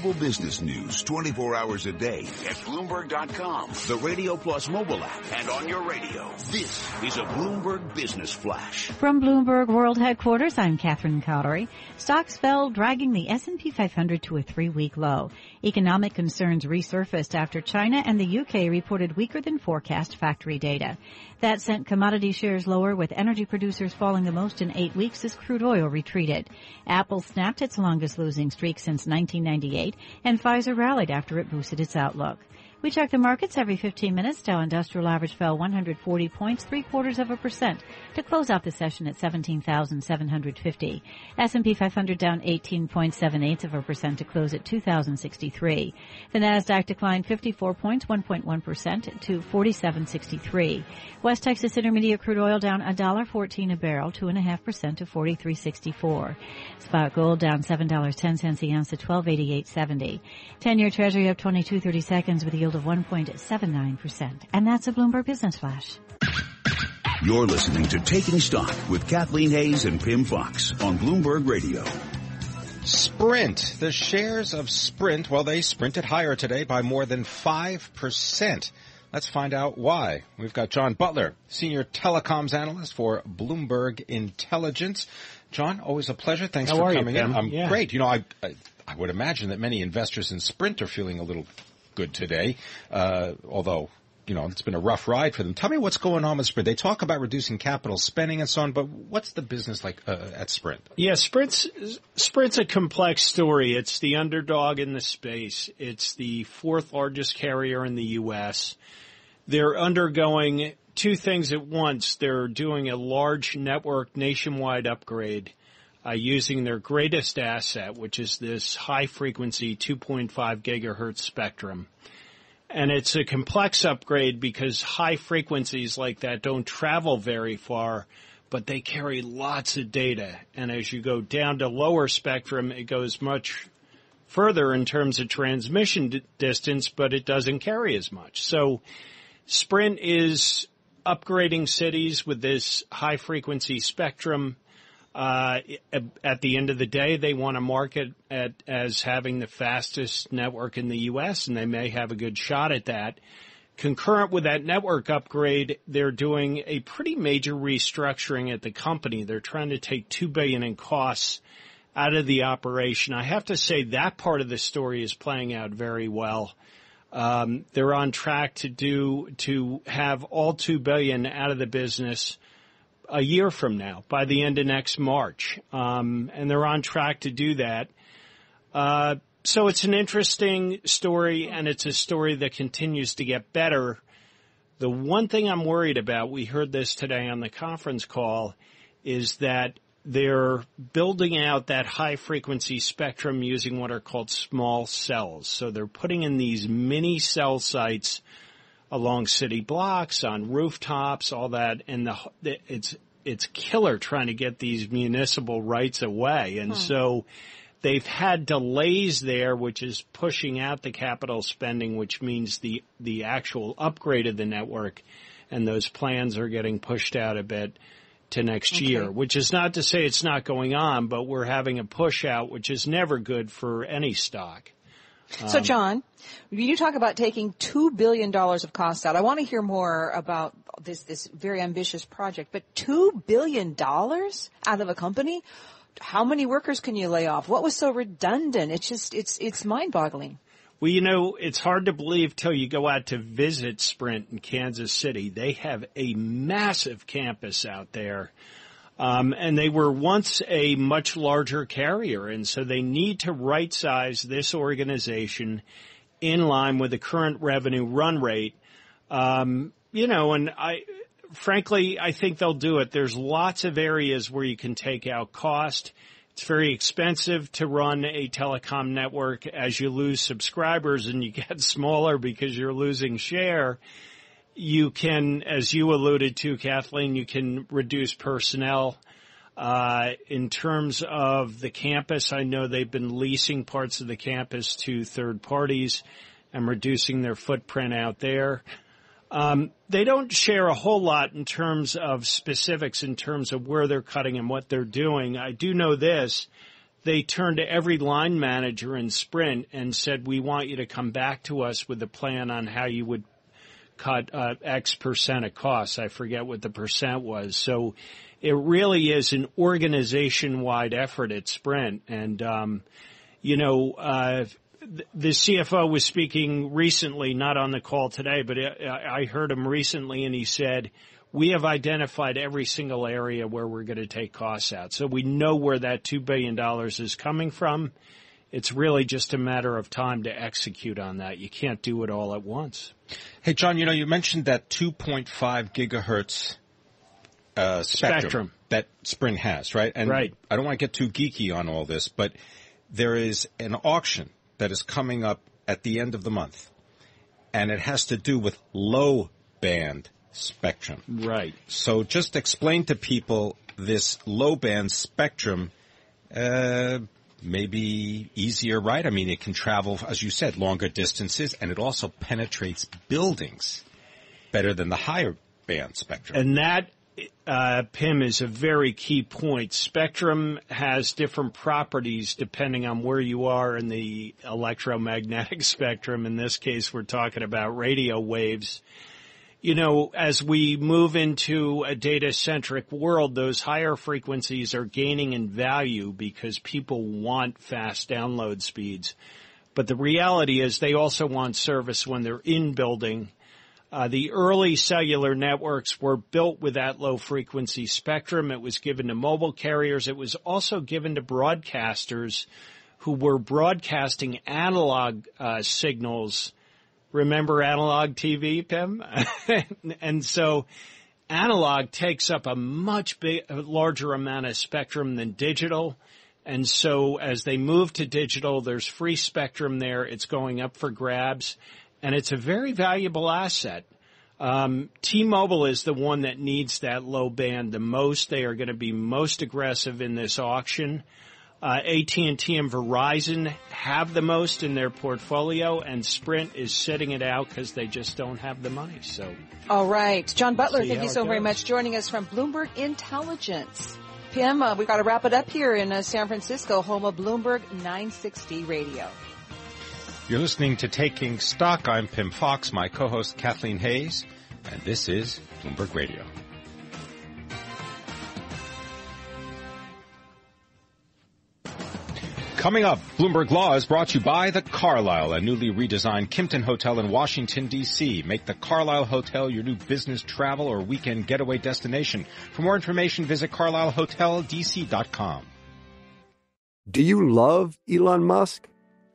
Global business news 24 hours a day at Bloomberg.com, the Radio Plus mobile app, and on your radio. This is a Bloomberg Business Flash. From Bloomberg World Headquarters, I'm Catherine Cowdery. Stocks fell, dragging the S&P 500 to a three-week low. Economic concerns resurfaced after China and the UK reported weaker than forecast factory data. That sent commodity shares lower with energy producers falling the most in eight weeks as crude oil retreated. Apple snapped its longest losing streak since 1998 and Pfizer rallied after it boosted its outlook. We check the markets every 15 minutes. Dow Industrial Average fell 140 points, three quarters of a percent, to close out the session at 17,750. S&P 500 down 18.78 of a percent to close at 2,063. The Nasdaq declined 54 points, 1.1 percent, to 4763. West Texas Intermediate crude oil down $1.14 a barrel, two and a half percent to 43.64. Spot gold down $7.10 a ounce to 1288.70. 10-year Treasury up 22 30 seconds with a yield of 1.79%. And that's a Bloomberg Business Flash. You're listening to Taking Stock with Kathleen Hays and Pimm Fox on Bloomberg Radio. Sprint. The shares of Sprint, well, they sprinted higher today by more than 5%. Let's find out why. We've got John Butler, senior telecoms analyst for Bloomberg Intelligence. John, always a pleasure. Thanks How for coming you, in. I'm Yeah. great. You know, I, I I would imagine that many investors in Sprint are feeling a little good today, uh, although you know it's been a rough ride for them. Tell me what's going on with Sprint. They talk about reducing capital spending and so on, but what's the business like uh, at Sprint? Yeah, Sprint's Sprint's a complex story. It's the underdog in the space. It's the fourth largest carrier in the U.S. They're undergoing two things at once. They're doing a large network nationwide upgrade uh, using their greatest asset, which is this high frequency 2.5 gigahertz spectrum. And it's a complex upgrade because high frequencies like that don't travel very far, but they carry lots of data. And as you go down to lower spectrum, it goes much further in terms of transmission d- distance, but it doesn't carry as much. So Sprint is upgrading cities with this high frequency spectrum. Uh, at the end of the day, they want to market at, as having the fastest network in the U.S., and they may have a good shot at that. Concurrent with that network upgrade, they're doing a pretty major restructuring at the company. They're trying to take two billion in costs out of the operation. I have to say that part of the story is playing out very well. Um, they're on track to do to have all two billion out of the business a year from now, by the end of next March, um, and they're on track to do that. Uh, so it's an interesting story, and it's a story that continues to get better. The one thing I'm worried about, we heard this today on the conference call, is that they're building out that high frequency spectrum using what are called small cells. So they're putting in these mini cell sites along city blocks, on rooftops, all that, and the it's it's killer trying to get these municipal rights away, and hmm. so they've had delays there, which is pushing out the capital spending, which means the the actual upgrade of the network, and those plans are getting pushed out a bit to next Okay. year, which is not to say it's not going on, but we're having a push out, which is never good for any stock. So, Um, John, you talk about taking two billion dollars of costs out. I want to hear more about this this very ambitious project. But two billion dollars out of a company? how many workers can you lay off? What was so redundant? It's just, it's, it's mind boggling. Well, you know, it's hard to believe till you go out to visit Sprint in Kansas City. They have a massive campus out there. Um, and they were once a much larger carrier, and so they need to right size this organization in line with the current revenue run rate. Um, you know, and I, frankly, I think they'll do it. There's lots of areas where you can take out cost. It's very expensive to run a telecom network as you lose subscribers and you get smaller because you're losing share you can, as you alluded to, Kathleen, you can reduce personnel. Uh, in terms of the campus, I know they've been leasing parts of the campus to third parties and reducing their footprint out there. Um, they don't share a whole lot in terms of specifics in terms of where they're cutting and what they're doing. I do know this. They turned to every line manager in Sprint and said, we want you to come back to us with a plan on how you would cut uh, X percent of costs. I forget what the percent was. So it really is an organization-wide effort at Sprint. And, um, you know, uh, the CFO was speaking recently, not on the call today, but I heard him recently and he said, we have identified every single area where we're going to take costs out. So we know where that $2 billion is coming from. It's really just a matter of time to execute on that. You can't do it all at once. Hey, John, you know, you mentioned that 2.5 gigahertz uh, spectrum, spectrum, that Sprint has, right? And right. I don't want to get too geeky on all this, but there is an auction that is coming up at the end of the month, and it has to do with low band spectrum. Right. So just explain to people this low band spectrum. Uh, maybe easier, right? I mean, it can travel, as you said, longer distances, and it also penetrates buildings better than the higher band spectrum. And that, uh, Pimm, is a very key point. Spectrum has different properties depending on where you are in the electromagnetic spectrum. In this case, we're talking about radio waves you know, as we move into a data centric world, those higher frequencies are gaining in value because people want fast download speeds. But the reality is they also want service when they're in building. Uh, the early cellular networks were built with that low frequency spectrum. It was given to mobile carriers. It was also given to broadcasters who were broadcasting analog uh, signals remember analog TV, Pimm? and so analog takes up a much big, larger amount of spectrum than digital. And so as they move to digital, there's free spectrum there. It's going up for grabs and it's a very valuable asset. Um, T-Mobile is the one that needs that low band the most. They are going to be most aggressive in this auction. Uh, AT&T and Verizon have the most in their portfolio, and Sprint is sitting it out because they just don't have the money. So, all right, John Butler, thank you so very much joining us from Bloomberg Intelligence. Pimm, uh, we've got to wrap it up here in uh, San Francisco, home of Bloomberg 960 Radio. You're listening to Taking Stock. I'm Pimm Fox, my co-host Kathleen Hays, and this is Bloomberg Radio. Coming up, Bloomberg Law is brought to you by the Carlyle, a newly redesigned Kimpton Hotel in Washington, D.C. Make the Carlyle Hotel your new business travel or weekend getaway destination. For more information, visit carlylehoteldc.com. Do you love Elon Musk?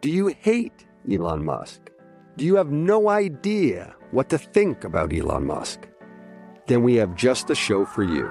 Do you hate Elon Musk? Do you have no idea what to think about Elon Musk? Then we have just the show for you.